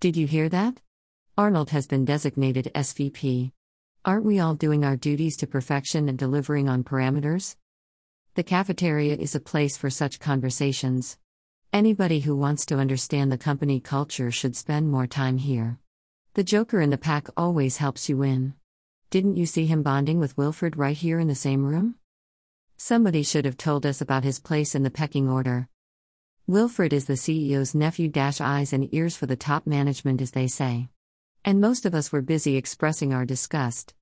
Did you hear that? Arnold has been designated SVP. Aren't we all doing our duties to perfection and delivering on parameters? The cafeteria is a place for such conversations. Anybody who wants to understand the company culture should spend more time here. The joker in the pack always helps you win. Didn't you see him bonding with Wilfred right here in the same room? Somebody should have told us about his place in the pecking order. Wilfred is the CEO's nephew eyes and ears for the top management as they say. And most of us were busy expressing our disgust.